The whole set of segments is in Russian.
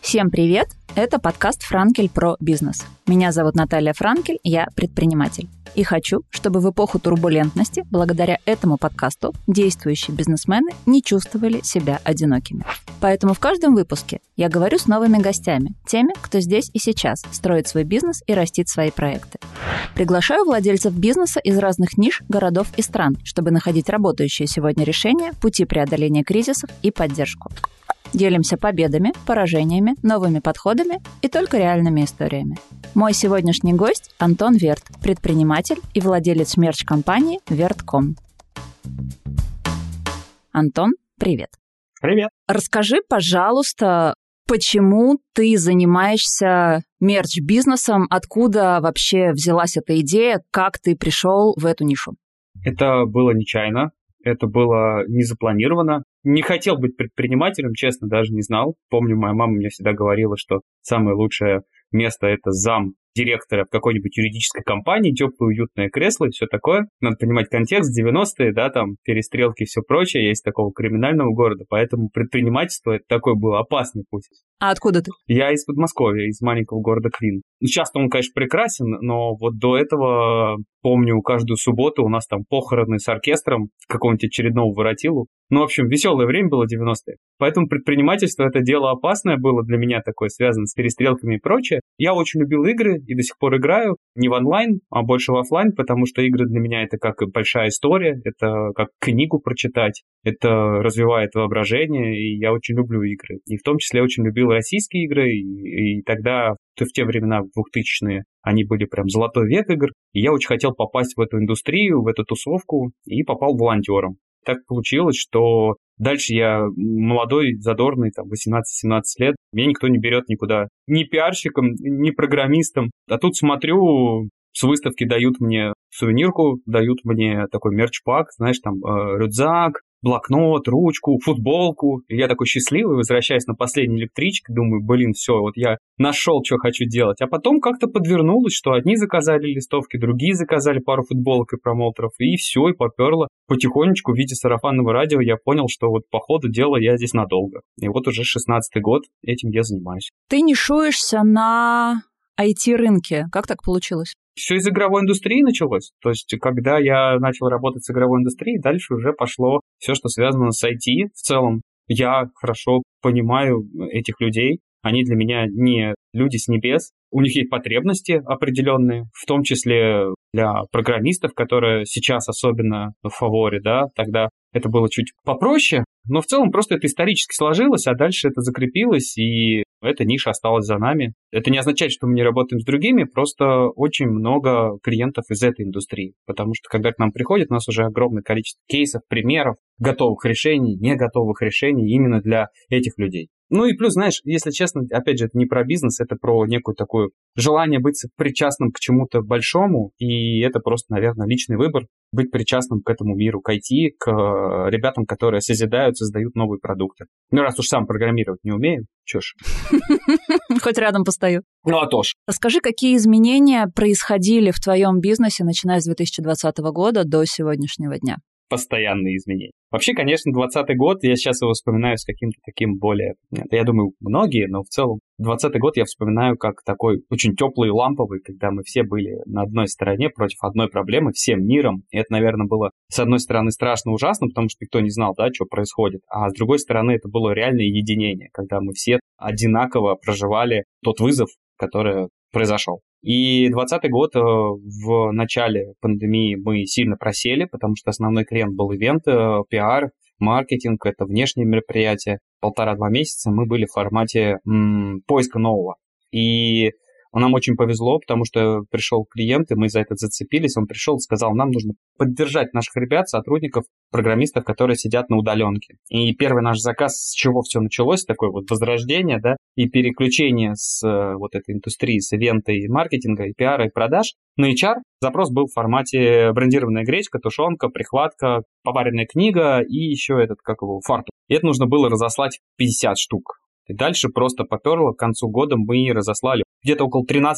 Всем привет! Это подкаст «Франкель про бизнес». Меня зовут Наталья Франкель, я предприниматель. И хочу, чтобы в эпоху турбулентности, благодаря этому подкасту, действующие бизнесмены не чувствовали себя одинокими. Поэтому в каждом выпуске я говорю с новыми гостями, теми, кто здесь и сейчас строит свой бизнес и растит свои проекты. Приглашаю владельцев бизнеса из разных ниш, городов и стран, чтобы находить работающие сегодня решения, пути преодоления кризисов и поддержку. Делимся победами, поражениями, новыми подходами и только реальными историями. Мой сегодняшний гость – Антон Верт, предприниматель и владелец мерч-компании «Вертком». Антон, привет. Привет. Расскажи, пожалуйста, почему ты занимаешься мерч-бизнесом, откуда вообще взялась эта идея, как ты пришел в эту нишу? Это было нечаянно, это было не запланировано. Не хотел быть предпринимателем, честно, даже не знал. Помню, моя мама мне всегда говорила, что самое лучшее место это зам директора в какой-нибудь юридической компании, теплое уютное кресло и все такое. Надо понимать контекст, 90-е, да, там перестрелки и все прочее, есть такого криминального города, поэтому предпринимательство это такой был опасный путь. А откуда ты? Я из Подмосковья, из маленького города Квин. Ну, часто он, конечно, прекрасен, но вот до этого, помню, каждую субботу у нас там похороны с оркестром какого-нибудь очередного воротилу. Ну, в общем, веселое время было 90-е. Поэтому предпринимательство это дело опасное было для меня такое, связано с перестрелками и прочее. Я очень любил игры и до сих пор играю. Не в онлайн, а больше в офлайн, потому что игры для меня это как большая история, это как книгу прочитать, это развивает воображение, и я очень люблю игры. И в том числе очень любил российские игры, и, и тогда, в те времена, в 2000-е, они были прям золотой век игр, и я очень хотел попасть в эту индустрию, в эту тусовку, и попал волонтером. Так получилось, что дальше я молодой, задорный, там, 18-17 лет, меня никто не берет никуда. Ни пиарщиком, ни программистом. А тут смотрю, с выставки дают мне сувенирку, дают мне такой мерч-пак, знаешь, там э, рюкзак, блокнот, ручку, футболку. И я такой счастливый, возвращаясь на последней электричке, думаю, блин, все, вот я нашел, что хочу делать. А потом как-то подвернулось, что одни заказали листовки, другие заказали пару футболок и промоутеров, и все, и поперло. Потихонечку в виде сарафанного радио я понял, что вот по ходу дела я здесь надолго. И вот уже 16-й год этим я занимаюсь. Ты не шуешься на IT-рынке. Как так получилось? Все из игровой индустрии началось. То есть, когда я начал работать с игровой индустрией, дальше уже пошло все, что связано с IT в целом. Я хорошо понимаю этих людей. Они для меня не люди с небес. У них есть потребности определенные, в том числе для программистов, которые сейчас особенно в фаворе, да, тогда это было чуть попроще, но в целом просто это исторически сложилось, а дальше это закрепилось, и эта ниша осталась за нами. Это не означает, что мы не работаем с другими, просто очень много клиентов из этой индустрии. Потому что когда к нам приходят, у нас уже огромное количество кейсов, примеров, готовых решений, не готовых решений именно для этих людей. Ну и плюс, знаешь, если честно, опять же, это не про бизнес, это про некую такую желание быть причастным к чему-то большому, и это просто, наверное, личный выбор быть причастным к этому миру, к IT, к ребятам, которые созидают, создают новые продукты. Ну, раз уж сам программировать не умею, чё ж. Хоть рядом постою. Ну, а то ж. Расскажи, какие изменения происходили в твоем бизнесе, начиная с 2020 года до сегодняшнего дня? Постоянные изменения. Вообще, конечно, 20 год, я сейчас его вспоминаю с каким-то таким более... Я думаю, многие, но в целом 20 год я вспоминаю как такой очень теплый ламповый, когда мы все были на одной стороне против одной проблемы, всем миром. И это, наверное, было, с одной стороны, страшно ужасно, потому что никто не знал, да, что происходит. А с другой стороны, это было реальное единение, когда мы все одинаково проживали тот вызов, который произошел. И 2020 год э, в начале пандемии мы сильно просели, потому что основной клиент был ивент, э, пиар, маркетинг, это внешние мероприятия. Полтора-два месяца мы были в формате м, поиска нового. И нам очень повезло, потому что пришел клиент, и мы за это зацепились. Он пришел и сказал, нам нужно поддержать наших ребят, сотрудников, программистов, которые сидят на удаленке. И первый наш заказ, с чего все началось, такое вот возрождение, да, и переключение с э, вот этой индустрии, с ивента и маркетинга, и пиара, и продаж на HR. Запрос был в формате брендированная гречка, тушенка, прихватка, поваренная книга и еще этот, как его, фартук. И это нужно было разослать 50 штук. И дальше просто поперло. К концу года мы разослали где-то около 13-14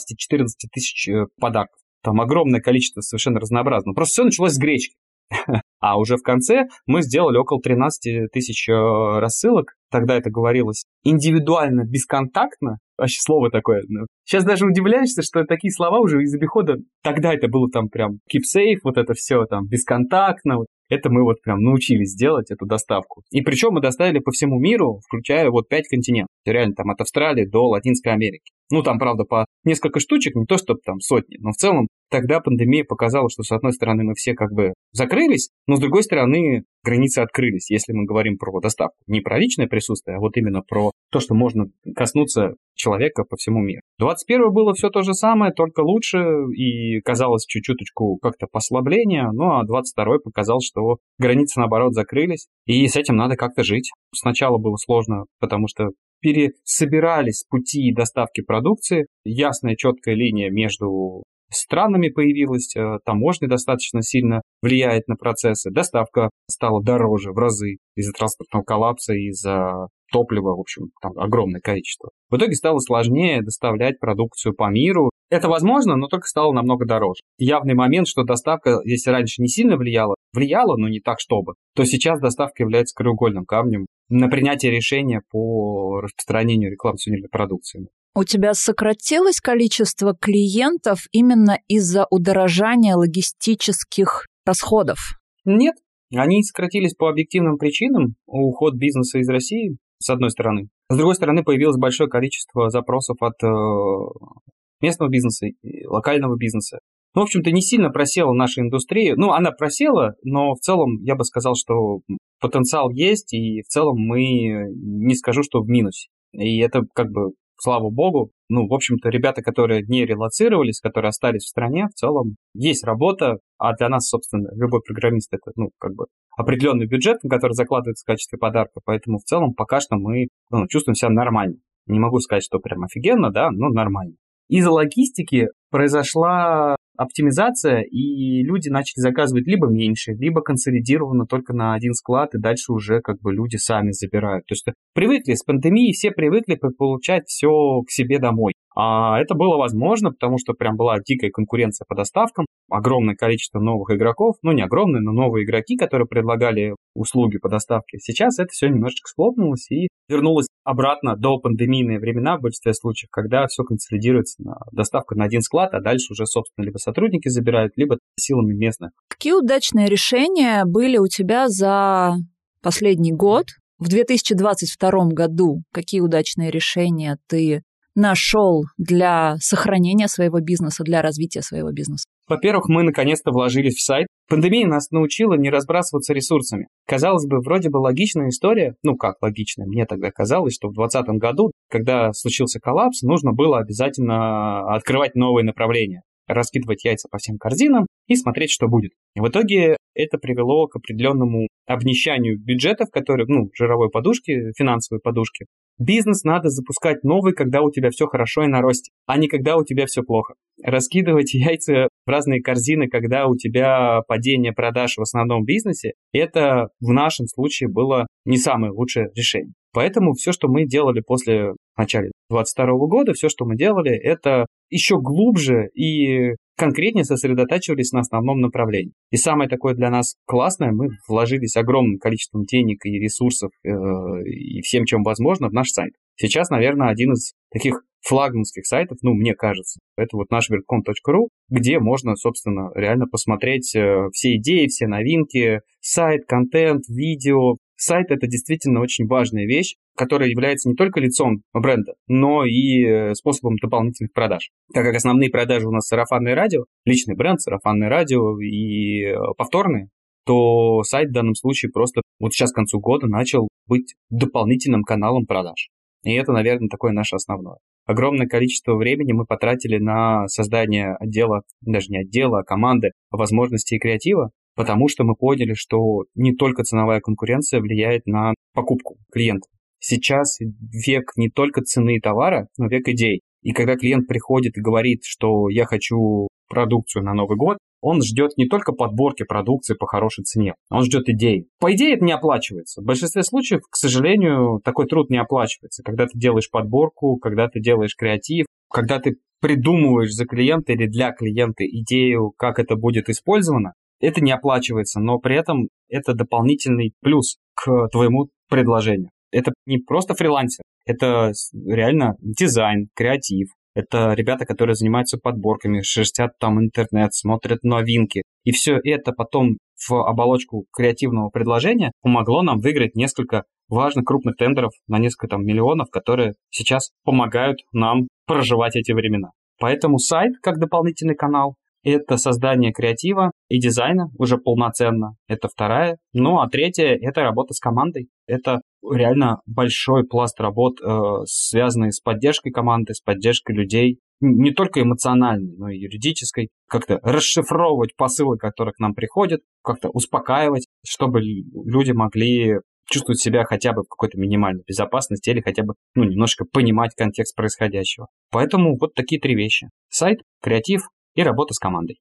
тысяч э, подарков. Там огромное количество совершенно разнообразного. Просто все началось с гречки. А уже в конце мы сделали около 13 тысяч э, рассылок. Тогда это говорилось индивидуально, бесконтактно. Вообще слово такое. Сейчас даже удивляешься, что такие слова уже из обихода. Тогда это было там прям keep safe, вот это все там бесконтактно. Это мы вот прям научились делать, эту доставку. И причем мы доставили по всему миру, включая вот пять континентов. Реально там от Австралии до Латинской Америки. Ну, там, правда, по несколько штучек, не то чтобы там сотни, но в целом тогда пандемия показала, что с одной стороны мы все как бы закрылись, но с другой стороны границы открылись, если мы говорим про доставку. Не про личное присутствие, а вот именно про то, что можно коснуться человека по всему миру. 21 было все то же самое, только лучше, и казалось чуть-чуточку как-то послабление, ну а 22 показал, что границы наоборот закрылись, и с этим надо как-то жить. Сначала было сложно, потому что пересобирались пути доставки продукции, ясная четкая линия между странами появилась, э, таможня достаточно сильно влияет на процессы, доставка стала дороже в разы из-за транспортного коллапса, из-за топлива, в общем, там огромное количество. В итоге стало сложнее доставлять продукцию по миру. Это возможно, но только стало намного дороже. Явный момент, что доставка, если раньше не сильно влияла, влияла, но не так чтобы, то сейчас доставка является краеугольным камнем на принятие решения по распространению рекламной сувенирной продукции. У тебя сократилось количество клиентов именно из-за удорожания логистических расходов? Нет, они сократились по объективным причинам. Уход бизнеса из России, с одной стороны. С другой стороны, появилось большое количество запросов от э, местного бизнеса, локального бизнеса. Ну, в общем-то, не сильно просела наша индустрия. Ну, она просела, но в целом я бы сказал, что потенциал есть, и в целом мы не скажу, что в минусе. И это как бы слава богу. Ну, в общем-то, ребята, которые не релацировались, которые остались в стране, в целом есть работа, а для нас, собственно, любой программист это, ну, как бы определенный бюджет, который закладывается в качестве подарка, поэтому в целом пока что мы ну, чувствуем себя нормально. Не могу сказать, что прям офигенно, да, но нормально. Из-за логистики произошла оптимизация, и люди начали заказывать либо меньше, либо консолидированно только на один склад, и дальше уже как бы люди сами забирают. То есть привыкли, с пандемией все привыкли получать все к себе домой. А это было возможно, потому что прям была дикая конкуренция по доставкам, огромное количество новых игроков, ну не огромное, но новые игроки, которые предлагали услуги по доставке. Сейчас это все немножечко схлопнулось и вернулось обратно до пандемийные времена в большинстве случаев, когда все консолидируется на доставку на один склад, а дальше уже, собственно, либо сотрудники забирают, либо силами местных. Какие удачные решения были у тебя за последний год? В 2022 году какие удачные решения ты нашел для сохранения своего бизнеса, для развития своего бизнеса? Во-первых, мы наконец-то вложились в сайт. Пандемия нас научила не разбрасываться ресурсами. Казалось бы, вроде бы логичная история. Ну как логичная? Мне тогда казалось, что в 2020 году, когда случился коллапс, нужно было обязательно открывать новые направления раскидывать яйца по всем корзинам и смотреть, что будет. И в итоге это привело к определенному обнищанию бюджетов, которые, ну, жировой подушки, финансовой подушки, Бизнес надо запускать новый, когда у тебя все хорошо и на росте, а не когда у тебя все плохо. Раскидывать яйца в разные корзины, когда у тебя падение продаж в основном бизнесе, это в нашем случае было не самое лучшее решение. Поэтому все, что мы делали после начала 2022 года, все, что мы делали, это еще глубже и конкретнее сосредотачивались на основном направлении. И самое такое для нас классное, мы вложились огромным количеством денег и ресурсов э, и всем, чем возможно, в наш сайт. Сейчас, наверное, один из таких флагманских сайтов, ну, мне кажется, это вот наш vertcom.ru, где можно, собственно, реально посмотреть э, все идеи, все новинки, сайт, контент, видео, Сайт — это действительно очень важная вещь, которая является не только лицом бренда, но и э, способом дополнительных продаж. Так как основные продажи у нас сарафанное радио, личный бренд, сарафанное радио и э, повторные, то сайт в данном случае просто вот сейчас к концу года начал быть дополнительным каналом продаж. И это, наверное, такое наше основное. Огромное количество времени мы потратили на создание отдела, даже не отдела, а команды возможностей и креатива, потому что мы поняли, что не только ценовая конкуренция влияет на покупку клиента. Сейчас век не только цены товара, но век идей. И когда клиент приходит и говорит, что я хочу продукцию на Новый год, он ждет не только подборки продукции по хорошей цене, он ждет идей. По идее это не оплачивается. В большинстве случаев, к сожалению, такой труд не оплачивается. Когда ты делаешь подборку, когда ты делаешь креатив, когда ты придумываешь за клиента или для клиента идею, как это будет использовано, Это не оплачивается, но при этом это дополнительный плюс к твоему предложению. Это не просто фрилансер, это реально дизайн, креатив, это ребята, которые занимаются подборками, шерстят там интернет, смотрят новинки. И все это потом в оболочку креативного предложения помогло нам выиграть несколько важных крупных тендеров на несколько там миллионов, которые сейчас помогают нам проживать эти времена. Поэтому сайт как дополнительный канал, это создание креатива и дизайна уже полноценно. Это вторая. Ну, а третья – это работа с командой. Это реально большой пласт работ, э, связанный с поддержкой команды, с поддержкой людей. Не только эмоциональной, но и юридической. Как-то расшифровывать посылы, которые к нам приходят, как-то успокаивать, чтобы люди могли чувствовать себя хотя бы в какой-то минимальной безопасности или хотя бы ну, немножко понимать контекст происходящего. Поэтому вот такие три вещи. Сайт, креатив и работа с командой.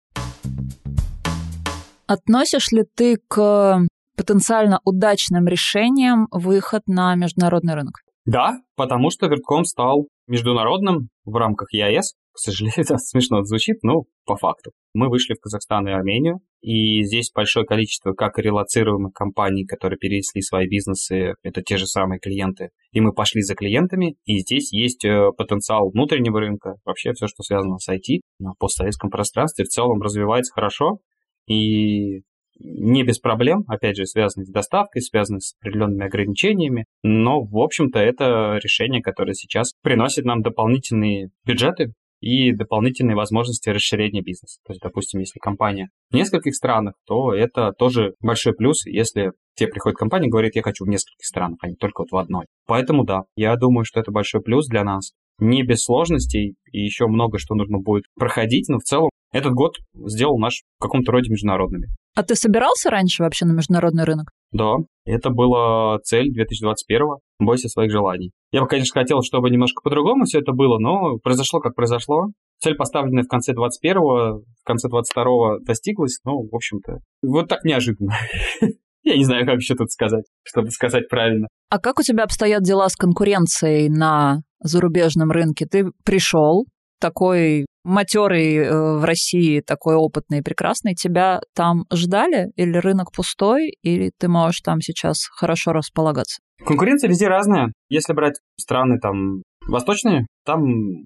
Относишь ли ты к потенциально удачным решениям выход на международный рынок? Да, потому что Вертком стал международным в рамках ЕАЭС. К сожалению, это смешно звучит, но по факту. Мы вышли в Казахстан и Армению, и здесь большое количество как релацируемых компаний, которые перенесли свои бизнесы, это те же самые клиенты, и мы пошли за клиентами, и здесь есть э, потенциал внутреннего рынка, вообще все, что связано с IT на постсоветском пространстве, в целом развивается хорошо, и не без проблем, опять же, связанных с доставкой, связанных с определенными ограничениями, но, в общем-то, это решение, которое сейчас приносит нам дополнительные бюджеты и дополнительные возможности расширения бизнеса. То есть, допустим, если компания в нескольких странах, то это тоже большой плюс, если тебе приходит компания и говорит, я хочу в нескольких странах, а не только вот в одной. Поэтому да, я думаю, что это большой плюс для нас. Не без сложностей, и еще много что нужно будет проходить, но в целом этот год сделал наш в каком-то роде международными. А ты собирался раньше вообще на международный рынок? Да, это была цель 2021-го. Бойся своих желаний. Я бы, конечно, хотел, чтобы немножко по-другому все это было, но произошло, как произошло. Цель, поставленная в конце 21-го, в конце 22-го достиглась, ну, в общем-то, вот так неожиданно. Я не знаю, как еще тут сказать, чтобы сказать правильно. А как у тебя обстоят дела с конкуренцией на зарубежном рынке? Ты пришел, такой матерый э, в России, такой опытный и прекрасный, тебя там ждали? Или рынок пустой, или ты можешь там сейчас хорошо располагаться? Конкуренция везде разная. Если брать страны там восточные, там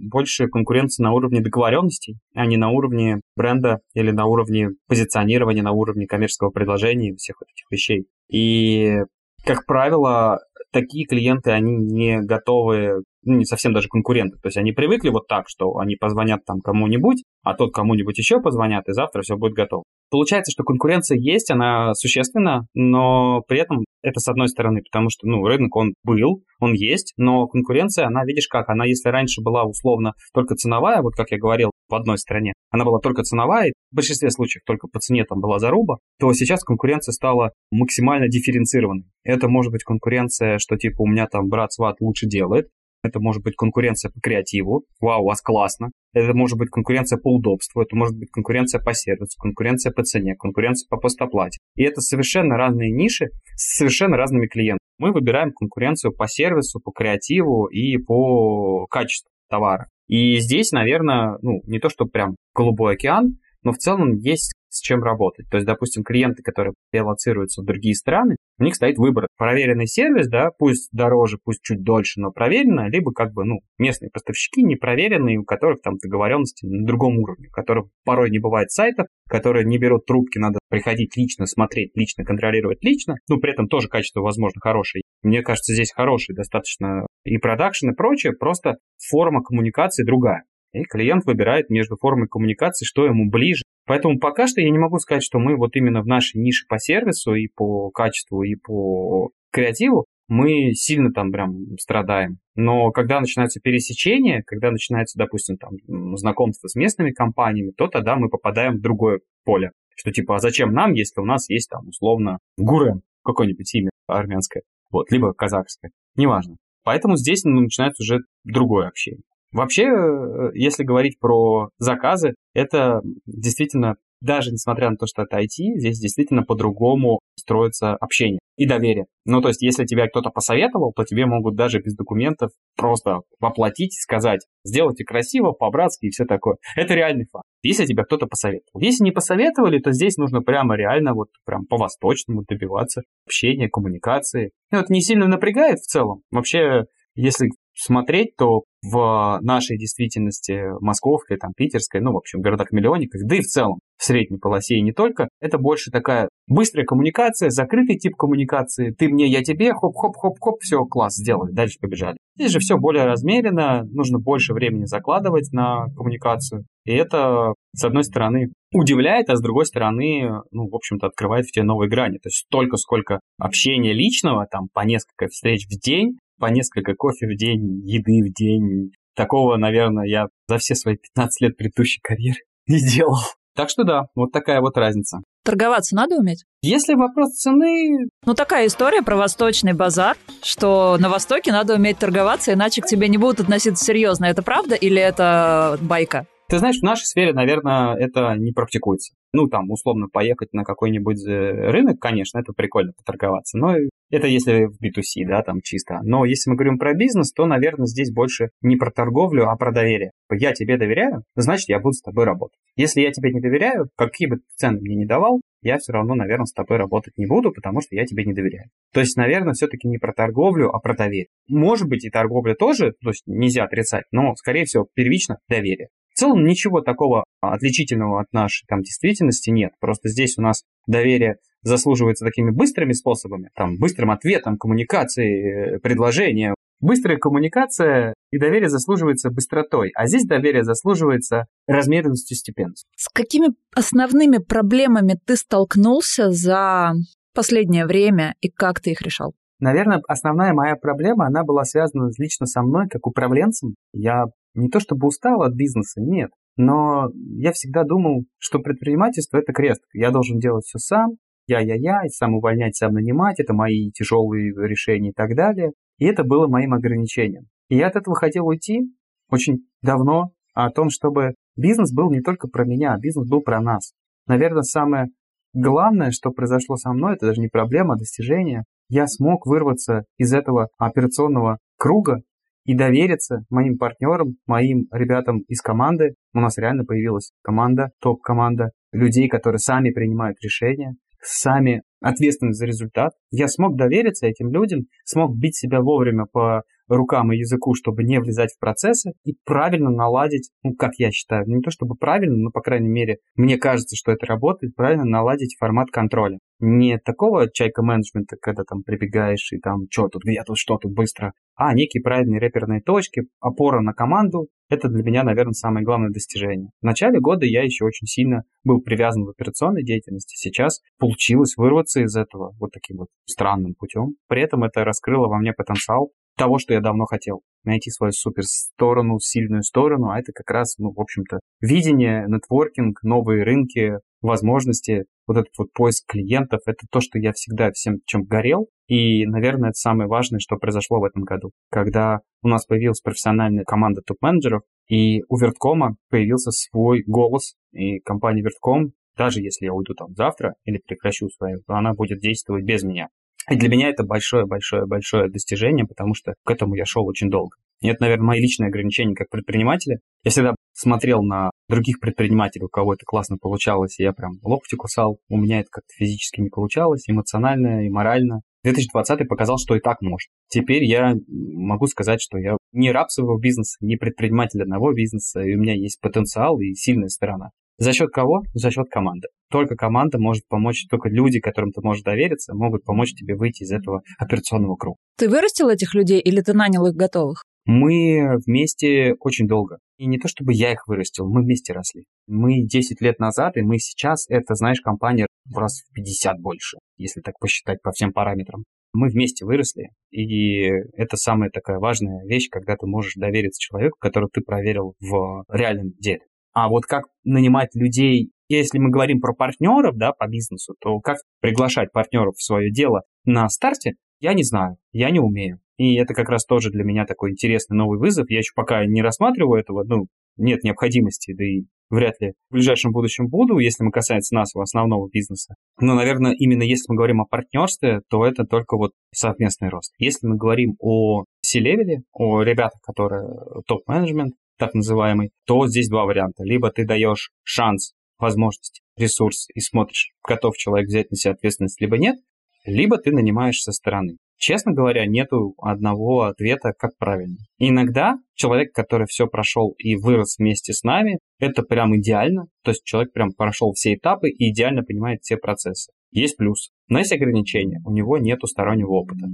больше конкуренции на уровне договоренностей, а не на уровне бренда или на уровне позиционирования, на уровне коммерческого предложения и всех этих вещей. И, как правило, такие клиенты, они не готовы ну, не совсем даже конкуренты. То есть они привыкли вот так, что они позвонят там кому-нибудь, а тот кому-нибудь еще позвонят, и завтра все будет готово. Получается, что конкуренция есть, она существенна, но при этом это с одной стороны, потому что, ну, рынок, он был, он есть, но конкуренция, она, видишь как, она, если раньше была условно только ценовая, вот как я говорил, в одной стране, она была только ценовая, в большинстве случаев только по цене там была заруба, то сейчас конкуренция стала максимально дифференцированной. Это может быть конкуренция, что типа у меня там брат-сват лучше делает, это может быть конкуренция по креативу. Вау, у вас классно. Это может быть конкуренция по удобству, это может быть конкуренция по сервису, конкуренция по цене, конкуренция по постоплате. И это совершенно разные ниши с совершенно разными клиентами. Мы выбираем конкуренцию по сервису, по креативу и по качеству товара. И здесь, наверное, ну, не то, что прям голубой океан, но в целом есть с чем работать. То есть, допустим, клиенты, которые релацируются в другие страны, у них стоит выбор. Проверенный сервис, да, пусть дороже, пусть чуть дольше, но проверено, либо как бы, ну, местные поставщики непроверенные, у которых там договоренности на другом уровне, у которых порой не бывает сайтов, которые не берут трубки, надо приходить лично, смотреть лично, контролировать лично, ну, при этом тоже качество, возможно, хорошее. Мне кажется, здесь хороший достаточно и продакшн, и прочее, просто форма коммуникации другая. И клиент выбирает между формой коммуникации, что ему ближе. Поэтому пока что я не могу сказать, что мы вот именно в нашей нише по сервису и по качеству, и по креативу мы сильно там прям страдаем. Но когда начинается пересечение, когда начинается, допустим, там знакомство с местными компаниями, то тогда мы попадаем в другое поле. Что типа, а зачем нам, если у нас есть там условно Гурем, какое-нибудь имя армянское, вот, либо казахское, неважно. Поэтому здесь ну, начинается уже другое общение. Вообще, э, если говорить про заказы, это действительно, даже несмотря на то, что это IT, здесь действительно по-другому строится общение и доверие. Ну, то есть, если тебя кто-то посоветовал, то тебе могут даже без документов просто воплотить и сказать, сделайте красиво, по-братски и все такое. Это реальный факт. если тебя кто-то посоветовал. Если не посоветовали, то здесь нужно прямо реально вот прям по-восточному добиваться общения, коммуникации. И вот не сильно напрягает в целом. Вообще, если смотреть, то в нашей действительности московской, там, питерской, ну, в общем, городах-миллионниках, да и в целом в средней полосе и не только, это больше такая быстрая коммуникация, закрытый тип коммуникации. Ты мне, я тебе, хоп-хоп-хоп-хоп, все, класс, сделали, дальше побежали. Здесь же все более размеренно, нужно больше времени закладывать на коммуникацию. И это, с одной стороны, удивляет, а с другой стороны, ну, в общем-то, открывает в тебе новые грани. То есть столько, сколько общения личного, там, по несколько встреч в день, по несколько кофе в день, еды в день. Такого, наверное, я за все свои 15 лет предыдущей карьеры не делал. Так что да, вот такая вот разница. Торговаться надо уметь? Если вопрос цены... Ну, такая история про восточный базар, что на Востоке надо уметь торговаться, иначе к тебе не будут относиться серьезно. Это правда или это байка? Ты знаешь, в нашей сфере, наверное, это не практикуется. Ну, там, условно, поехать на какой-нибудь э, рынок, конечно, это прикольно поторговаться. Но это если в B2C, да, там чисто. Но если мы говорим про бизнес, то, наверное, здесь больше не про торговлю, а про доверие. Я тебе доверяю, значит, я буду с тобой работать. Если я тебе не доверяю, какие бы цены мне не давал, я все равно, наверное, с тобой работать не буду, потому что я тебе не доверяю. То есть, наверное, все-таки не про торговлю, а про доверие. Может быть, и торговля тоже, то есть нельзя отрицать, но, скорее всего, первично доверие. В целом ничего такого отличительного от нашей там действительности нет. Просто здесь у нас доверие заслуживается такими быстрыми способами, там, быстрым ответом, коммуникацией, э, предложением. Быстрая коммуникация и доверие заслуживается быстротой, а здесь доверие заслуживается размеренностью степенностью. С какими основными проблемами ты столкнулся за последнее время и как ты их решал? Наверное, основная моя проблема, она была связана лично со мной, как управленцем. Я не то чтобы устал от бизнеса, нет. Но я всегда думал, что предпринимательство – это крест. Я должен делать все сам, я-я-я, сам увольнять, сам нанимать, это мои тяжелые решения и так далее. И это было моим ограничением. И я от этого хотел уйти очень давно, о том, чтобы бизнес был не только про меня, а бизнес был про нас. Наверное, самое главное, что произошло со мной, это даже не проблема, а достижение. Я смог вырваться из этого операционного круга и довериться моим партнерам, моим ребятам из команды. У нас реально появилась команда, топ-команда людей, которые сами принимают решения, сами ответственны за результат. Я смог довериться этим людям, смог бить себя вовремя по рукам и языку, чтобы не влезать в процессы и правильно наладить, ну, как я считаю, не то чтобы правильно, но, по крайней мере, мне кажется, что это работает, правильно наладить формат контроля. Не такого чайка менеджмента, когда там прибегаешь и там, что тут, где тут, что тут быстро, а некие правильные реперные точки, опора на команду. Это для меня, наверное, самое главное достижение. В начале года я еще очень сильно был привязан в операционной деятельности. Сейчас получилось вырваться из этого вот таким вот странным путем. При этом это раскрыло во мне потенциал того, что я давно хотел. Найти свою супер сторону, сильную сторону, а это как раз, ну, в общем-то, видение, нетворкинг, новые рынки, возможности, вот этот вот поиск клиентов, это то, что я всегда всем чем горел. И, наверное, это самое важное, что произошло в этом году. Когда у нас появилась профессиональная команда топ-менеджеров, и у Верткома появился свой голос, и компания Вертком, даже если я уйду там завтра или прекращу свою, то она будет действовать без меня. И для меня это большое-большое-большое достижение, потому что к этому я шел очень долго. И это, наверное, мои личные ограничения как предпринимателя. Я всегда смотрел на других предпринимателей, у кого это классно получалось, и я прям локти кусал. У меня это как-то физически не получалось, эмоционально и морально. 2020 показал, что и так может. Теперь я могу сказать, что я не раб своего бизнеса, не предприниматель одного бизнеса, и у меня есть потенциал и сильная сторона. За счет кого? За счет команды. Только команда может помочь, только люди, которым ты можешь довериться, могут помочь тебе выйти из этого операционного круга. Ты вырастил этих людей или ты нанял их готовых? Мы вместе очень долго. И не то чтобы я их вырастил, мы вместе росли. Мы 10 лет назад, и мы сейчас, это, знаешь, компания в раз в 50 больше, если так посчитать по всем параметрам. Мы вместе выросли, и это самая такая важная вещь, когда ты можешь довериться человеку, которого ты проверил в реальном деле. А вот как нанимать людей, если мы говорим про партнеров, да, по бизнесу, то как приглашать партнеров в свое дело на старте, я не знаю, я не умею. И это как раз тоже для меня такой интересный новый вызов. Я еще пока не рассматриваю этого, ну, нет необходимости, да и вряд ли в ближайшем будущем буду, если мы касается нашего основного бизнеса. Но, наверное, именно если мы говорим о партнерстве, то это только вот совместный рост. Если мы говорим о C-левеле, о ребятах, которые топ-менеджмент, так называемый, то здесь два варианта. Либо ты даешь шанс, возможность, ресурс и смотришь, готов человек взять на себя ответственность, либо нет, либо ты нанимаешь со стороны. Честно говоря, нету одного ответа, как правильно. иногда человек, который все прошел и вырос вместе с нами, это прям идеально. То есть человек прям прошел все этапы и идеально понимает все процессы. Есть плюс. Но есть ограничения, у него нет стороннего опыта.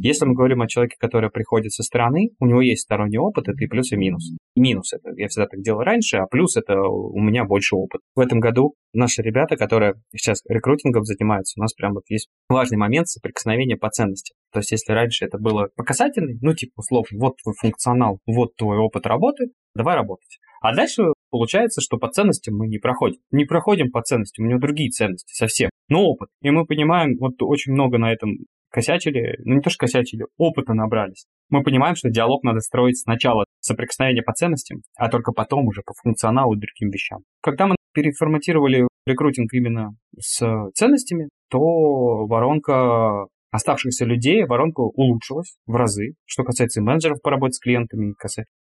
Если мы говорим о человеке, который приходит со стороны, у него есть сторонний опыт, это и плюс, и минус. И минус это, я всегда так делал раньше, а плюс это у меня больше опыт. В этом году наши ребята, которые сейчас рекрутингом занимаются, у нас прям вот есть важный момент соприкосновения по ценностям. То есть если раньше это было по касательной, ну типа условно, вот твой функционал, вот твой опыт работы, давай работать. А дальше получается, что по ценностям мы не проходим. Не проходим по ценностям, у него другие ценности совсем. Но опыт. И мы понимаем, вот очень много на этом косячили, ну не то что косячили, опыта набрались. Мы понимаем, что диалог надо строить сначала соприкосновение по ценностям, а только потом уже по функционалу и другим вещам. Когда мы переформатировали рекрутинг именно с ценностями, то воронка оставшихся людей, воронка улучшилась в разы, что касается и менеджеров по работе с клиентами,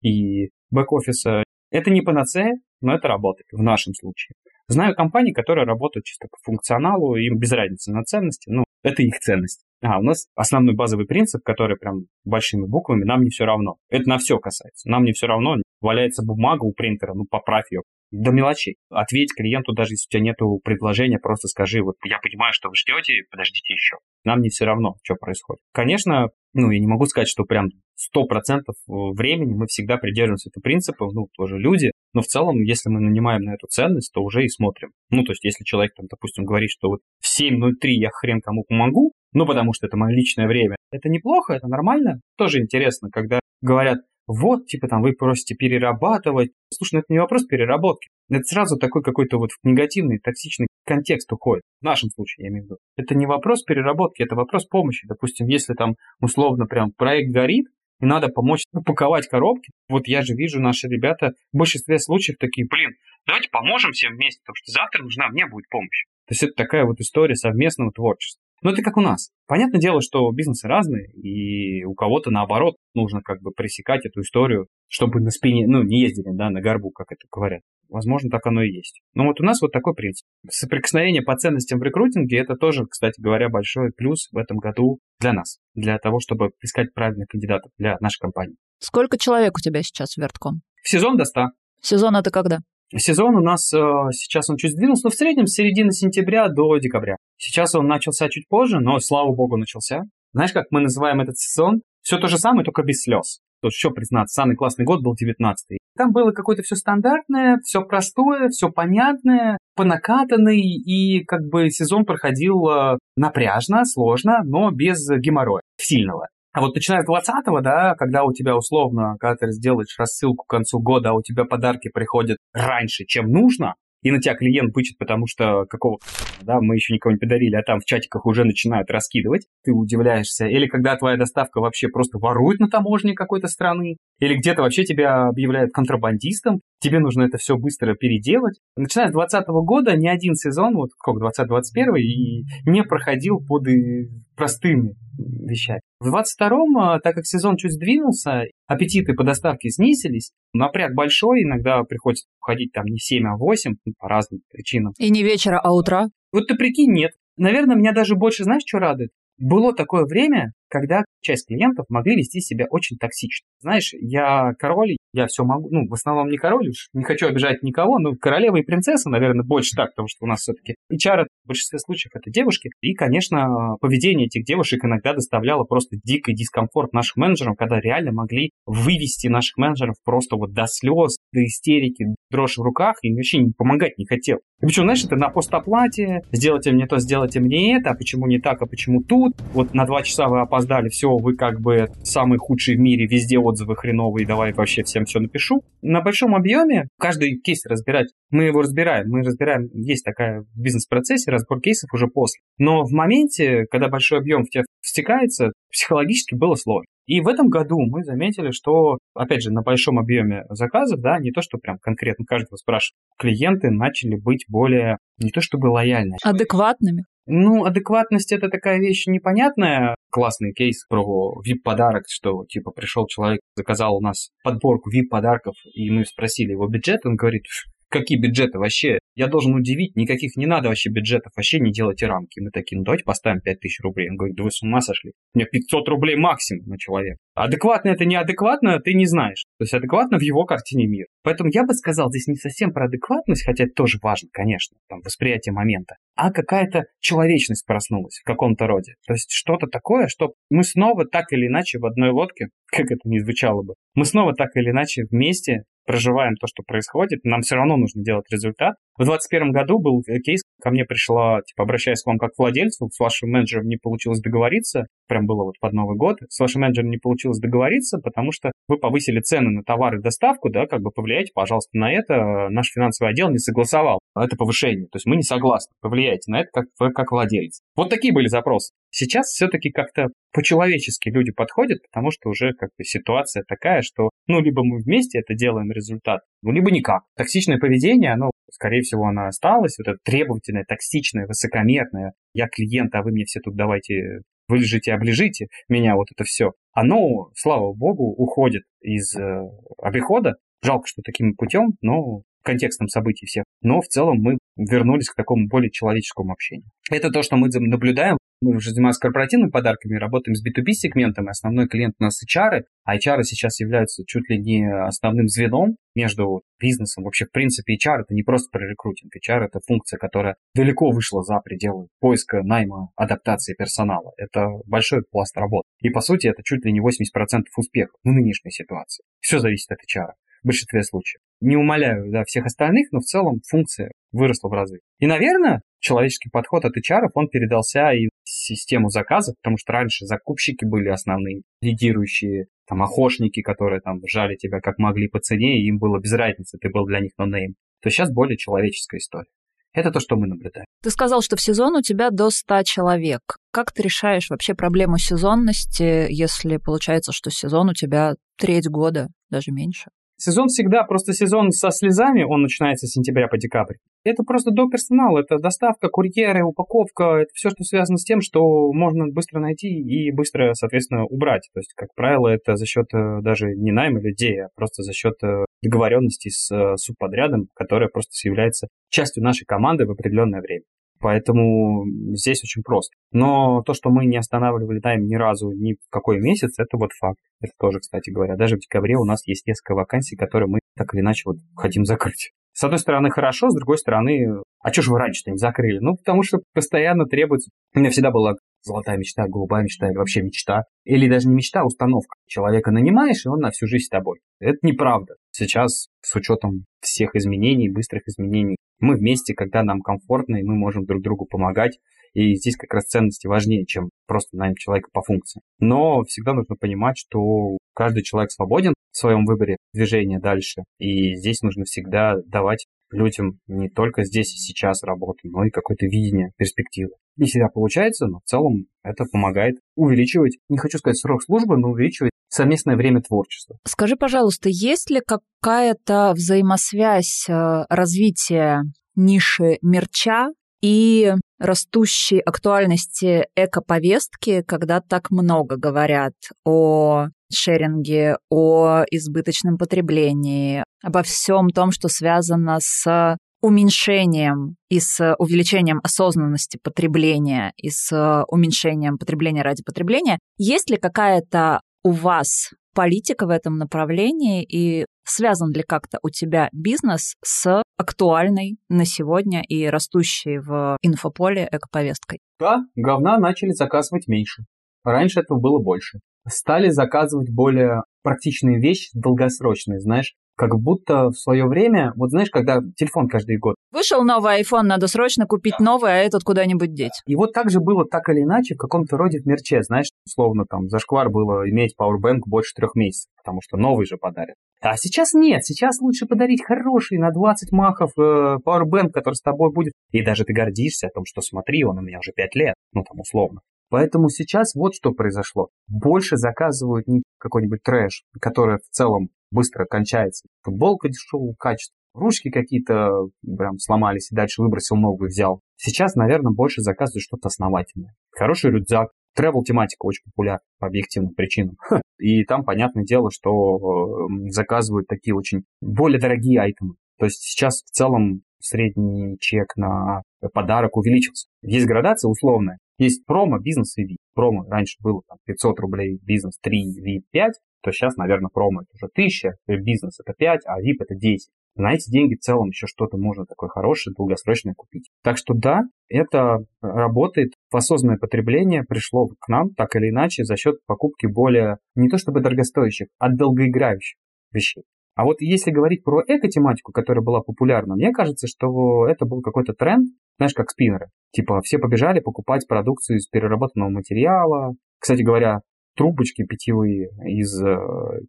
и бэк-офиса, это не панацея, но это работает в нашем случае. Знаю компании, которые работают чисто по функционалу, им без разницы на ценности, ну, это их ценность. А у нас основной базовый принцип, который прям большими буквами, нам не все равно. Это на все касается. Нам не все равно, валяется бумага у принтера, ну, поправь ее. До мелочей. Ответь клиенту, даже если у тебя нет предложения, просто скажи, вот я понимаю, что вы ждете, подождите еще. Нам не все равно, что происходит. Конечно, ну, я не могу сказать, что прям 100% времени мы всегда придерживаемся этого принципа, ну, тоже люди, но в целом, если мы нанимаем на эту ценность, то уже и смотрим. Ну, то есть, если человек, там, допустим, говорит, что вот в 7.03 я хрен кому помогу, ну, потому что это мое личное время, это неплохо, это нормально. Тоже интересно, когда говорят, вот, типа, там, вы просите перерабатывать. Слушай, ну это не вопрос переработки. Это сразу такой какой-то вот негативный, токсичный контекст уходит. В нашем случае, я имею в виду. Это не вопрос переработки, это вопрос помощи. Допустим, если там условно прям проект горит, и надо помочь упаковать коробки. Вот я же вижу, наши ребята в большинстве случаев такие, блин, давайте поможем всем вместе, потому что завтра нужна мне будет помощь. То есть это такая вот история совместного творчества. Но это как у нас. Понятное дело, что бизнесы разные, и у кого-то наоборот нужно как бы пресекать эту историю, чтобы на спине, ну, не ездили, да, на горбу, как это говорят. Возможно, так оно и есть. Но вот у нас вот такой принцип. Соприкосновение по ценностям в рекрутинге – это тоже, кстати говоря, большой плюс в этом году для нас, для того, чтобы искать правильных кандидатов для нашей компании. Сколько человек у тебя сейчас в Вертком? В сезон до 100. Сезон это когда? Сезон у нас э, сейчас он чуть сдвинулся, но в среднем с середины сентября до декабря. Сейчас он начался чуть позже, но слава богу начался. Знаешь, как мы называем этот сезон? Все то же самое, только без слез. Тут что признаться, самый классный год был 19-й. Там было какое-то все стандартное, все простое, все понятное, понакатанный, и как бы сезон проходил э, напряжно, сложно, но без геморроя сильного. А вот начиная с 20-го, да, когда у тебя условно, когда ты сделаешь рассылку к концу года, а у тебя подарки приходят раньше, чем нужно, и на тебя клиент бычит, потому что какого да, мы еще никого не подарили, а там в чатиках уже начинают раскидывать, ты удивляешься. Или когда твоя доставка вообще просто ворует на таможне какой-то страны, или где-то вообще тебя объявляют контрабандистом, тебе нужно это все быстро переделать. Начиная с 2020 года ни один сезон, вот сколько, 2021 и не проходил под э, простыми вещами. В 22-м, а, так как сезон чуть сдвинулся, аппетиты по доставке снизились, напряг большой, иногда приходится уходить там не 7, а 8, ну, по разным причинам. И не вечера, а утра? Вот ты прикинь, нет. Наверное, меня даже больше, знаешь, что радует? Было такое время, когда часть клиентов могли вести себя очень токсично. Знаешь, я король, я все могу, ну, в основном не король уж, не хочу обижать никого, но королева и принцесса, наверное, больше так, потому что у нас все-таки HR в большинстве случаев это девушки. И, конечно, поведение этих девушек иногда доставляло просто дикий дискомфорт нашим менеджерам, когда реально могли вывести наших менеджеров просто вот до слез, до истерики, дрожь в руках, и вообще не помогать не хотел. И причем, знаешь, это на постоплате, сделайте мне то, сделайте мне это, а почему не так, а почему тут, вот на два часа вы опоздали, все, вы как бы самый худший в мире, везде отзывы хреновые, давай вообще всем все напишу. На большом объеме каждый кейс разбирать, мы его разбираем, мы разбираем, есть такая в бизнес-процессе разбор кейсов уже после. Но в моменте, когда большой объем в тебя встекается, психологически было сложно. И в этом году мы заметили, что, опять же, на большом объеме заказов, да, не то, что прям конкретно каждого спрашивают, клиенты начали быть более, не то чтобы лояльными. Адекватными. Ну, адекватность это такая вещь непонятная. Классный кейс про VIP-подарок, что типа пришел человек, заказал у нас подборку VIP-подарков, и мы спросили его бюджет, он говорит, какие бюджеты вообще? Я должен удивить, никаких не надо вообще бюджетов, вообще не делайте рамки. Мы такие, ну давайте поставим 5000 рублей. Он говорит, да вы с ума сошли. У меня 500 рублей максимум на человека. Адекватно это неадекватно, ты не знаешь. То есть адекватно в его картине мира. Поэтому я бы сказал, здесь не совсем про адекватность, хотя это тоже важно, конечно, там, восприятие момента, а какая-то человечность проснулась в каком-то роде. То есть что-то такое, что мы снова так или иначе в одной лодке, как это ни звучало бы, мы снова так или иначе вместе проживаем то, что происходит, нам все равно нужно делать результат. В 2021 году был кейс, ко мне пришла, типа, обращаясь к вам как к владельцу, с вашим менеджером не получилось договориться, прям было вот под Новый год, с вашим менеджером не получилось договориться, потому что вы повысили цены на товары и доставку, да, как бы повлияйте, пожалуйста, на это. Наш финансовый отдел не согласовал это повышение, то есть мы не согласны, повлияйте на это как, как владелец. Вот такие были запросы. Сейчас все-таки как-то по-человечески люди подходят, потому что уже как бы ситуация такая, что ну либо мы вместе это делаем результат, ну либо никак. Токсичное поведение, оно, скорее всего, оно осталось, вот это требовательное, токсичное, высокомерное. Я клиент, а вы мне все тут давайте вылежите, оближите меня, вот это все. Оно, слава богу, уходит из э, обихода. Жалко, что таким путем, но контекстом событий всех. Но в целом мы вернулись к такому более человеческому общению. Это то, что мы наблюдаем. Мы уже занимаемся корпоративными подарками, работаем с B2B-сегментом, и основной клиент у нас HR, а HR сейчас являются чуть ли не основным звеном между бизнесом. Вообще, в принципе, HR это не просто про рекрутинг. HR это функция, которая далеко вышла за пределы поиска, найма, адаптации персонала. Это большой пласт работы. И, по сути, это чуть ли не 80% успеха в нынешней ситуации. Все зависит от HR в большинстве случаев. Не умоляю да, всех остальных, но в целом функция выросла в разы. И, наверное, человеческий подход от HR, он передался и систему заказов, потому что раньше закупщики были основные, лидирующие, там, охошники, которые там жали тебя как могли по цене, и им было без разницы, ты был для них нонейм. То сейчас более человеческая история. Это то, что мы наблюдаем. Ты сказал, что в сезон у тебя до 100 человек. Как ты решаешь вообще проблему сезонности, если получается, что сезон у тебя треть года, даже меньше? Сезон всегда, просто сезон со слезами, он начинается с сентября по декабрь. Это просто до персонала, это доставка, курьеры, упаковка, это все, что связано с тем, что можно быстро найти и быстро, соответственно, убрать. То есть, как правило, это за счет э, даже не найма людей, а просто за счет э, договоренности с э, субподрядом, которая просто является частью нашей команды в определенное время. Поэтому здесь очень просто. Но то, что мы не останавливали тайм ни разу, ни в какой месяц, это вот факт. Это тоже, кстати говоря. Даже в декабре у нас есть несколько вакансий, которые мы так или иначе вот хотим закрыть. С одной стороны, хорошо, с другой стороны, а что же вы раньше-то не закрыли? Ну, потому что постоянно требуется... У меня всегда была золотая мечта, голубая мечта или вообще мечта. Или даже не мечта, а установка. Человека нанимаешь, и он на всю жизнь с тобой. Это неправда. Сейчас, с учетом всех изменений, быстрых изменений, мы вместе, когда нам комфортно, и мы можем друг другу помогать. И здесь как раз ценности важнее, чем просто нанять человека по функции. Но всегда нужно понимать, что каждый человек свободен в своем выборе движения дальше. И здесь нужно всегда давать людям не только здесь и сейчас работу, но и какое-то видение, перспективы. Не всегда получается, но в целом это помогает увеличивать, не хочу сказать срок службы, но увеличивать совместное время творчества. Скажи, пожалуйста, есть ли какая-то взаимосвязь э, развития ниши мерча и растущей актуальности эко-повестки, когда так много говорят о шеринге, о избыточном потреблении, обо всем том, что связано с уменьшением и с увеличением осознанности потребления и с уменьшением потребления ради потребления. Есть ли какая-то у вас политика в этом направлении и связан ли как-то у тебя бизнес с актуальной на сегодня и растущей в инфополе экоповесткой? Да, говна начали заказывать меньше. Раньше этого было больше. Стали заказывать более практичные вещи, долгосрочные, знаешь, как будто в свое время, вот знаешь, когда телефон каждый год. Вышел новый iPhone, надо срочно купить новый, а этот куда-нибудь деть. И вот так же было так или иначе в каком-то роде в мерче, знаешь, условно там зашквар было иметь Powerbank больше трех месяцев, потому что новый же подарят. А сейчас нет, сейчас лучше подарить хороший на 20 махов э, Powerbank, который с тобой будет. И даже ты гордишься о том, что смотри, он у меня уже 5 лет, ну там условно. Поэтому сейчас вот что произошло. Больше заказывают не какой-нибудь трэш, который в целом быстро кончается. Футболка дешевого качества, ручки какие-то прям сломались, и дальше выбросил новую, взял. Сейчас, наверное, больше заказывают что-то основательное. Хороший рюкзак, Travel тематика очень популярна по объективным причинам. И там, понятное дело, что заказывают такие очень более дорогие айтемы. То есть сейчас в целом средний чек на подарок увеличился. Есть градация условная. Есть промо, бизнес и VIP. Промо раньше было там, 500 рублей, бизнес 3, VIP 5, то сейчас, наверное, промо это уже 1000, бизнес это 5, а VIP это 10. На эти деньги в целом еще что-то можно такое хорошее, долгосрочное купить. Так что да, это работает. В осознанное потребление пришло к нам так или иначе за счет покупки более не то чтобы дорогостоящих, а долгоиграющих вещей. А вот если говорить про эко-тематику, которая была популярна, мне кажется, что это был какой-то тренд, знаешь, как спиннеры. Типа все побежали покупать продукцию из переработанного материала. Кстати говоря, трубочки питьевые из э,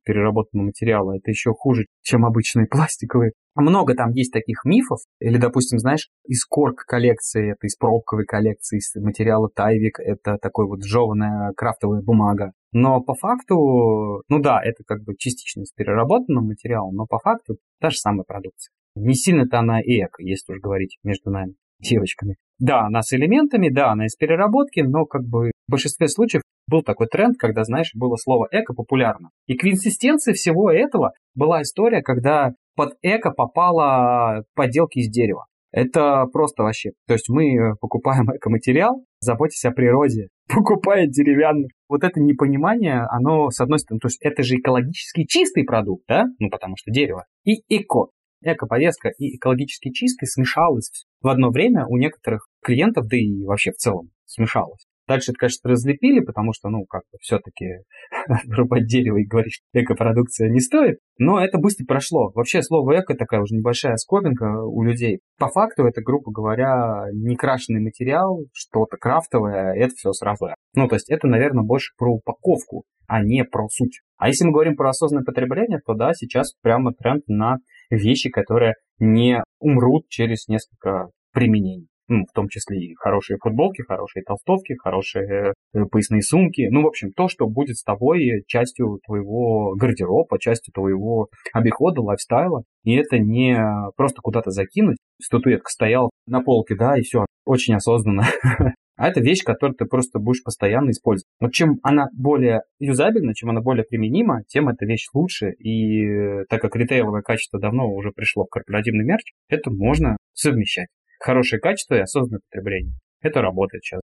переработанного материала, это еще хуже, чем обычные пластиковые. Много там есть таких мифов. Или, допустим, знаешь, из корк коллекции, это из пробковой коллекции, из материала тайвик, это такой вот жеванная крафтовая бумага. Но по факту, ну да, это как бы частично из переработанного материала, но по факту та же самая продукция. Не сильно-то она и эко, если уж говорить между нами девочками. Да, она с элементами, да, она из переработки, но как бы в большинстве случаев был такой тренд, когда, знаешь, было слово эко популярно. И квинсистенцией всего этого была история, когда под эко попала подделки из дерева. Это просто вообще. То есть мы покупаем эко-материал, заботясь о природе, покупая деревянный. Вот это непонимание, оно, с одной стороны, то есть это же экологически чистый продукт, да? Ну, потому что дерево. И эко. Эко-повестка и экологически чистый смешалось в одно время у некоторых клиентов, да и вообще в целом смешалось. Дальше это, конечно, разлепили, потому что, ну, как бы все-таки рубать дерево и говорить, что экопродукция не стоит. Но это быстро прошло. Вообще слово эко такая уже небольшая скобинка у людей. По факту это, грубо говоря, некрашенный материал, что-то крафтовое, это все сразу. Ну, то есть это, наверное, больше про упаковку, а не про суть. А если мы говорим про осознанное потребление, то да, сейчас прямо тренд на вещи, которые не умрут через несколько применений ну, в том числе и хорошие футболки, хорошие толстовки, хорошие э, поясные сумки. Ну, в общем, то, что будет с тобой частью твоего гардероба, частью твоего обихода, лайфстайла. И это не просто куда-то закинуть. Статуэтка стояла на полке, да, и все. Очень осознанно. А это вещь, которую ты просто будешь постоянно использовать. Вот чем она более юзабельна, чем она более применима, тем эта вещь лучше. И э, так как ритейловое качество давно уже пришло в корпоративный мерч, это можно совмещать хорошее качество и осознанное потребление. Это работает сейчас.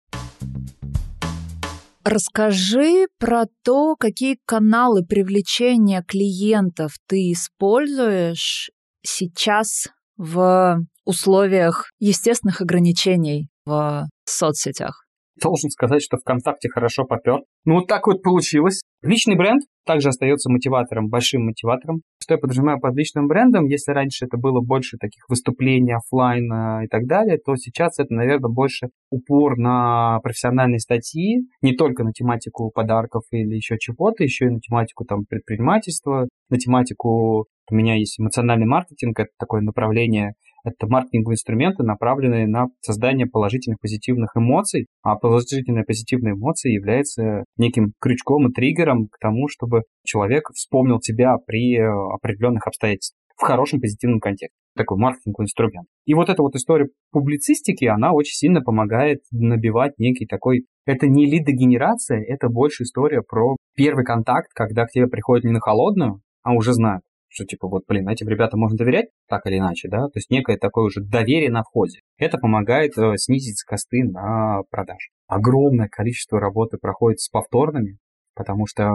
Расскажи про то, какие каналы привлечения клиентов ты используешь сейчас в условиях естественных ограничений в соцсетях. Должен сказать, что ВКонтакте хорошо попер. Ну, вот так вот получилось. Личный бренд также остается мотиватором, большим мотиватором. Что я подразумеваю под личным брендом? Если раньше это было больше таких выступлений офлайн и так далее, то сейчас это, наверное, больше упор на профессиональные статьи, не только на тематику подарков или еще чего-то, еще и на тематику там предпринимательства, на тематику у меня есть эмоциональный маркетинг, это такое направление это маркетинговые инструменты, направленные на создание положительных, позитивных эмоций, а положительные, позитивные эмоции являются неким крючком и триггером к тому, чтобы человек вспомнил тебя при э, определенных обстоятельствах в хорошем позитивном контексте. Такой маркетинговый инструмент. И вот эта вот история публицистики, она очень сильно помогает набивать некий такой... Это не лидогенерация, это больше история про первый контакт, когда к тебе приходят не на холодную, а уже знают что типа вот, блин, этим ребятам можно доверять так или иначе, да, то есть некое такое уже доверие на входе. Это помогает э, снизить косты на продаж. Огромное количество работы проходит с повторными, потому что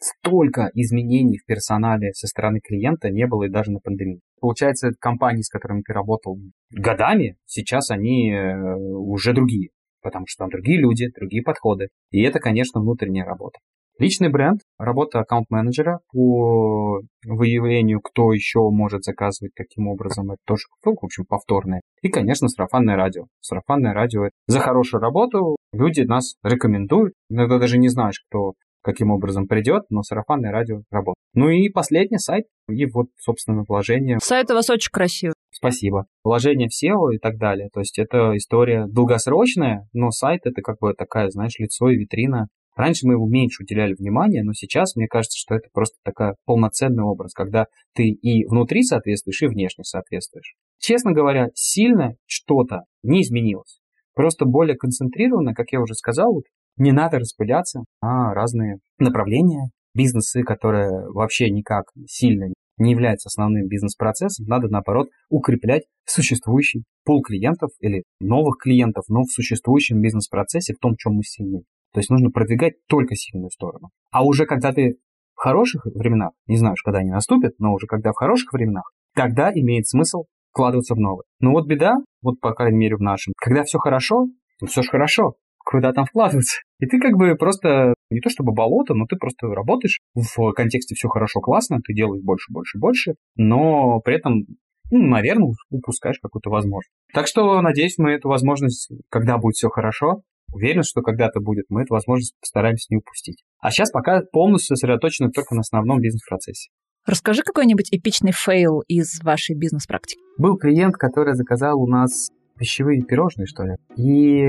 столько изменений в персонале со стороны клиента не было и даже на пандемии. Получается, компании, с которыми ты работал годами, сейчас они э, уже другие, потому что там другие люди, другие подходы. И это, конечно, внутренняя работа. Личный бренд, работа аккаунт-менеджера по выявлению, кто еще может заказывать, каким образом, это тоже, ну, в общем, повторное. И, конечно, сарафанное радио. Сарафанное радио за хорошую работу люди нас рекомендуют. Иногда даже не знаешь, кто каким образом придет, но сарафанное радио работает. Ну и последний сайт, и вот, собственно, вложение. Сайт у вас очень красивый. Спасибо. Вложение в SEO и так далее. То есть это история долгосрочная, но сайт это как бы такая, знаешь, лицо и витрина Раньше мы его меньше уделяли внимания, но сейчас мне кажется, что это просто такой полноценный образ, когда ты и внутри соответствуешь, и внешне соответствуешь. Честно говоря, сильно что-то не изменилось. Просто более концентрированно, как я уже сказал, вот, не надо распыляться на разные направления. Бизнесы, которые вообще никак сильно не являются основным бизнес-процессом, надо, наоборот, укреплять существующий пул клиентов или новых клиентов, но в существующем бизнес-процессе, в том, чем мы сильны. То есть нужно продвигать только сильную сторону. А уже когда ты в хороших временах, не знаю, когда они наступят, но уже когда в хороших временах, тогда имеет смысл вкладываться в новое. Но вот беда, вот по крайней мере в нашем, когда все хорошо, то все же хорошо, куда там вкладываться. И ты как бы просто не то чтобы болото, но ты просто работаешь в контексте все хорошо, классно, ты делаешь больше, больше, больше, но при этом, ну, наверное, упускаешь какую-то возможность. Так что, надеюсь, мы эту возможность, когда будет все хорошо, Уверен, что когда-то будет, мы эту возможность постараемся не упустить. А сейчас пока полностью сосредоточены только на основном бизнес-процессе. Расскажи какой-нибудь эпичный фейл из вашей бизнес-практики. Был клиент, который заказал у нас пищевые пирожные, что ли. И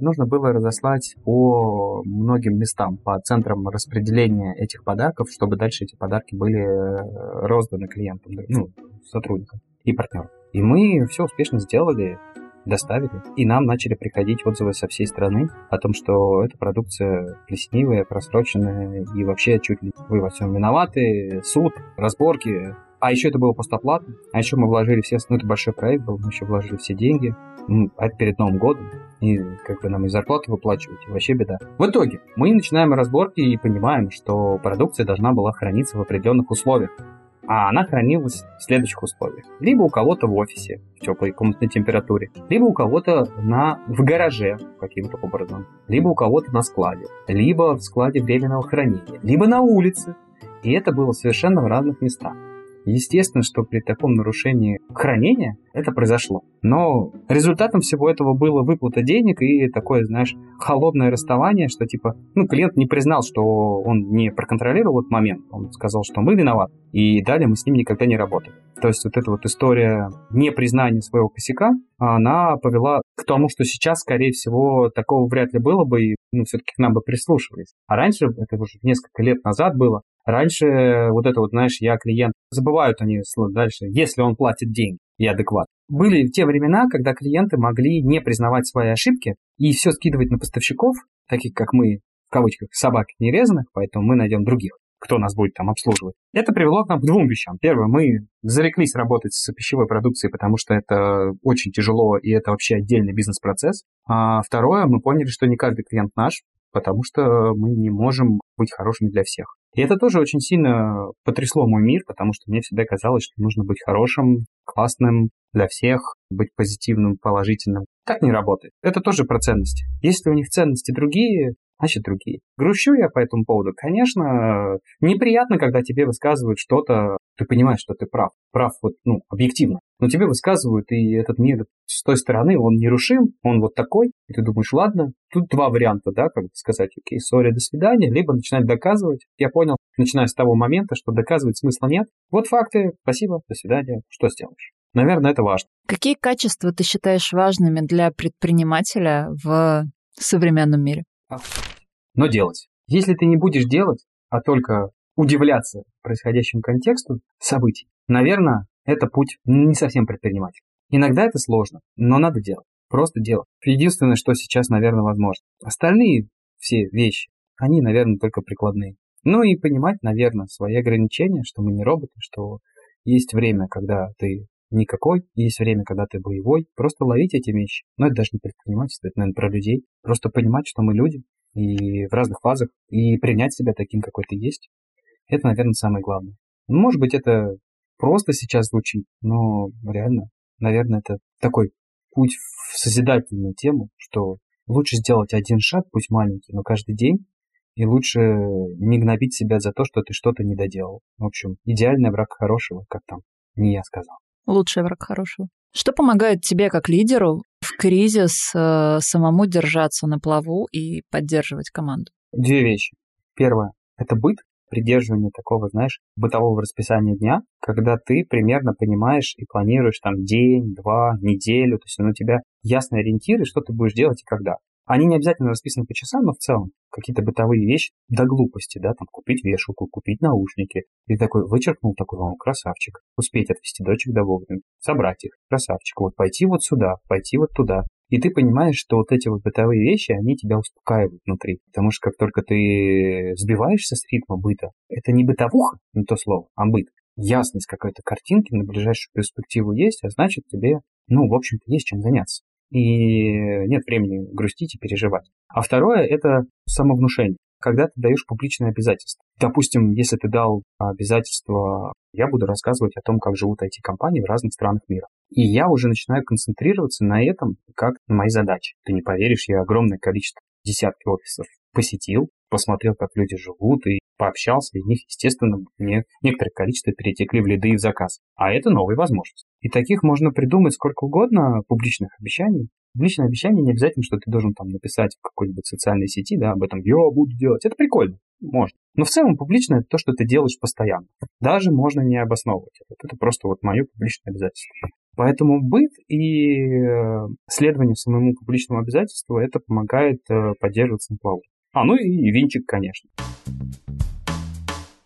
нужно было разослать по многим местам, по центрам распределения этих подарков, чтобы дальше эти подарки были э, розданы клиентам, ну, сотрудникам и партнерам. И мы все успешно сделали доставили, и нам начали приходить отзывы со всей страны о том, что эта продукция плесневая, просроченная, и вообще чуть ли вы во всем виноваты, суд, разборки. А еще это было постоплатно, а еще мы вложили все, ну это большой проект был, мы еще вложили все деньги, а перед Новым годом, и как бы нам и зарплату выплачивать, вообще беда. В итоге мы начинаем разборки и понимаем, что продукция должна была храниться в определенных условиях а она хранилась в следующих условиях. Либо у кого-то в офисе в теплой комнатной температуре, либо у кого-то на, в гараже каким-то образом, либо у кого-то на складе, либо в складе временного хранения, либо на улице. И это было совершенно в разных местах. Естественно, что при таком нарушении хранения это произошло. Но результатом всего этого было выплата денег и такое, знаешь, холодное расставание, что типа, ну, клиент не признал, что он не проконтролировал этот момент. Он сказал, что мы виноваты. И далее мы с ним никогда не работали. То есть вот эта вот история непризнания своего косяка, она повела к тому, что сейчас, скорее всего, такого вряд ли было бы, и ну, все-таки к нам бы прислушивались. А раньше, это уже несколько лет назад было, раньше вот это вот, знаешь, я клиент, забывают они дальше, если он платит деньги и адекват. Были те времена, когда клиенты могли не признавать свои ошибки и все скидывать на поставщиков, таких как мы, в кавычках, собак нерезанных, поэтому мы найдем других кто нас будет там обслуживать. Это привело к нам к двум вещам. Первое, мы зареклись работать с пищевой продукцией, потому что это очень тяжело, и это вообще отдельный бизнес-процесс. А второе, мы поняли, что не каждый клиент наш, потому что мы не можем быть хорошими для всех. И это тоже очень сильно потрясло мой мир, потому что мне всегда казалось, что нужно быть хорошим, классным для всех, быть позитивным, положительным. Так не работает. Это тоже про ценности. Если у них ценности другие, значит другие. Грущу я по этому поводу. Конечно, неприятно, когда тебе высказывают что-то, ты понимаешь, что ты прав. Прав вот, ну, объективно. Но тебе высказывают, и этот мир с той стороны, он нерушим, он вот такой, и ты думаешь, ладно, тут два варианта, да, как бы сказать, окей, сори, до свидания, либо начинать доказывать. Я понял, начиная с того момента, что доказывать смысла нет. Вот факты, спасибо, до свидания, что сделаешь? Наверное, это важно. Какие качества ты считаешь важными для предпринимателя в современном мире? Но делать. Если ты не будешь делать, а только удивляться происходящему контексту событий, наверное, это путь не совсем предприниматель. Иногда это сложно, но надо делать. Просто делать. Единственное, что сейчас, наверное, возможно. Остальные все вещи, они, наверное, только прикладные. Ну и понимать, наверное, свои ограничения, что мы не роботы, что есть время, когда ты никакой, есть время, когда ты боевой. Просто ловить эти вещи. Но это даже не предпринимательство, это, наверное, про людей. Просто понимать, что мы люди, и в разных фазах, и принять себя таким, какой ты есть. Это, наверное, самое главное. Ну, может быть, это просто сейчас звучит, но реально, наверное, это такой путь в созидательную тему, что лучше сделать один шаг, пусть маленький, но каждый день, и лучше не гнобить себя за то, что ты что-то не доделал. В общем, идеальный враг хорошего, как там не я сказал лучший враг хорошего. Что помогает тебе как лидеру в кризис э, самому держаться на плаву и поддерживать команду? Две вещи. Первое – это быт, придерживание такого, знаешь, бытового расписания дня, когда ты примерно понимаешь и планируешь там день, два, неделю, то есть у тебя ясные ориентиры, что ты будешь делать и когда. Они не обязательно расписаны по часам, но в целом какие-то бытовые вещи до глупости, да, там купить вешалку, купить наушники. И такой вычеркнул такой, о, красавчик. Успеть отвезти дочек до вовремя, собрать их, красавчик. Вот пойти вот сюда, пойти вот туда. И ты понимаешь, что вот эти вот бытовые вещи, они тебя успокаивают внутри. Потому что как только ты сбиваешься с ритма быта, это не бытовуха, не то слово, а быт. Ясность какой-то картинки на ближайшую перспективу есть, а значит тебе, ну, в общем-то, есть чем заняться и нет времени грустить и переживать. А второе – это самовнушение, когда ты даешь публичные обязательства. Допустим, если ты дал обязательство, я буду рассказывать о том, как живут IT-компании в разных странах мира. И я уже начинаю концентрироваться на этом, как на моей задаче. Ты не поверишь, я огромное количество десятки офисов посетил, посмотрел, как люди живут, и пообщался, из них, естественно, мне некоторое количество перетекли в лиды и в заказ. А это новая возможность. И таких можно придумать сколько угодно публичных обещаний. Публичное обещание не обязательно, что ты должен там написать в какой-нибудь социальной сети, да, об этом я буду делать. Это прикольно, можно. Но в целом публично это то, что ты делаешь постоянно. Даже можно не обосновывать это. Это просто вот мое публичное обязательство. Поэтому быт и э, следование самому публичному обязательству это помогает э, поддерживаться на плаву. А, ну и винчик, конечно.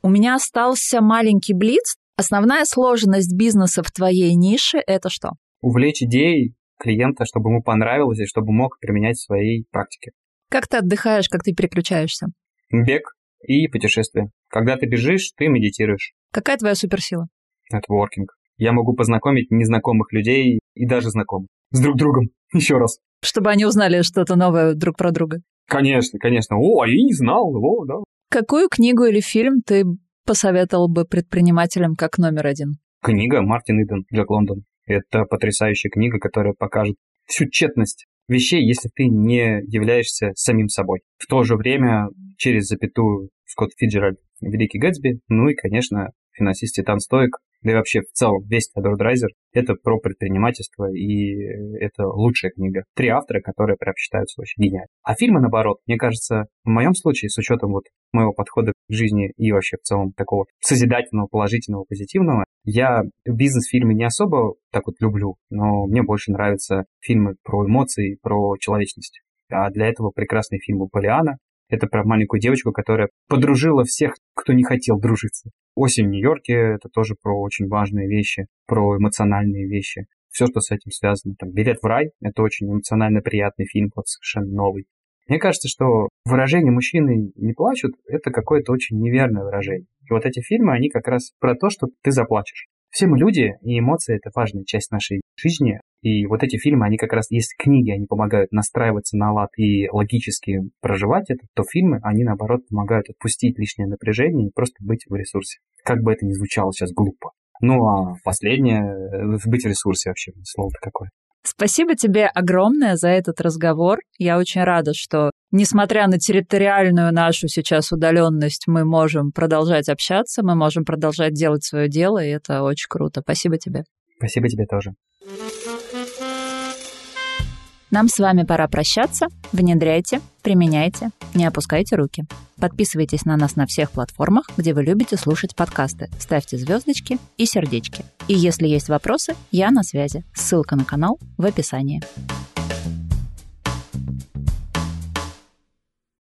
У меня остался маленький блиц. Основная сложность бизнеса в твоей нише – это что? Увлечь идеей клиента, чтобы ему понравилось и чтобы мог применять в своей практике. Как ты отдыхаешь, как ты переключаешься? Бег и путешествие. Когда ты бежишь, ты медитируешь. Какая твоя суперсила? Нетворкинг. Я могу познакомить незнакомых людей и даже знакомых с друг другом. Еще раз. Чтобы они узнали что-то новое друг про друга. Конечно, конечно. О, а я не знал. О, да. Какую книгу или фильм ты посоветовал бы предпринимателям как номер один? Книга Мартин Иден, Джек Лондон. Это потрясающая книга, которая покажет всю тщетность вещей, если ты не являешься самим собой. В то же время через запятую Скотт Фиджеральд Великий Гэтсби, ну и, конечно, финансист Титан Стоик, да и вообще в целом весь Теодор Драйзер, это про предпринимательство, и это лучшая книга. Три автора, которые прям считаются очень гениальными. А фильмы, наоборот, мне кажется, в моем случае, с учетом вот моего подхода к жизни и вообще в целом такого созидательного, положительного, позитивного, я бизнес-фильмы не особо так вот люблю, но мне больше нравятся фильмы про эмоции, про человечность. А для этого прекрасный фильм у Полиана, это про маленькую девочку, которая подружила всех, кто не хотел дружиться. «Осень в Нью-Йорке» — это тоже про очень важные вещи, про эмоциональные вещи. Все, что с этим связано. Там «Билет в рай» — это очень эмоционально приятный фильм, вот совершенно новый. Мне кажется, что выражение «мужчины не плачут» — это какое-то очень неверное выражение. И вот эти фильмы, они как раз про то, что ты заплачешь. Все мы люди, и эмоции — это важная часть нашей жизни. И вот эти фильмы, они как раз, если книги, они помогают настраиваться на лад и логически проживать это, то фильмы, они наоборот помогают отпустить лишнее напряжение и просто быть в ресурсе. Как бы это ни звучало сейчас глупо. Ну а последнее, э, быть в ресурсе вообще, слово-то какое. Спасибо тебе огромное за этот разговор. Я очень рада, что, несмотря на территориальную нашу сейчас удаленность, мы можем продолжать общаться, мы можем продолжать делать свое дело, и это очень круто. Спасибо тебе. Спасибо тебе тоже. Нам с вами пора прощаться. Внедряйте, применяйте, не опускайте руки. Подписывайтесь на нас на всех платформах, где вы любите слушать подкасты. Ставьте звездочки и сердечки. И если есть вопросы, я на связи. Ссылка на канал в описании.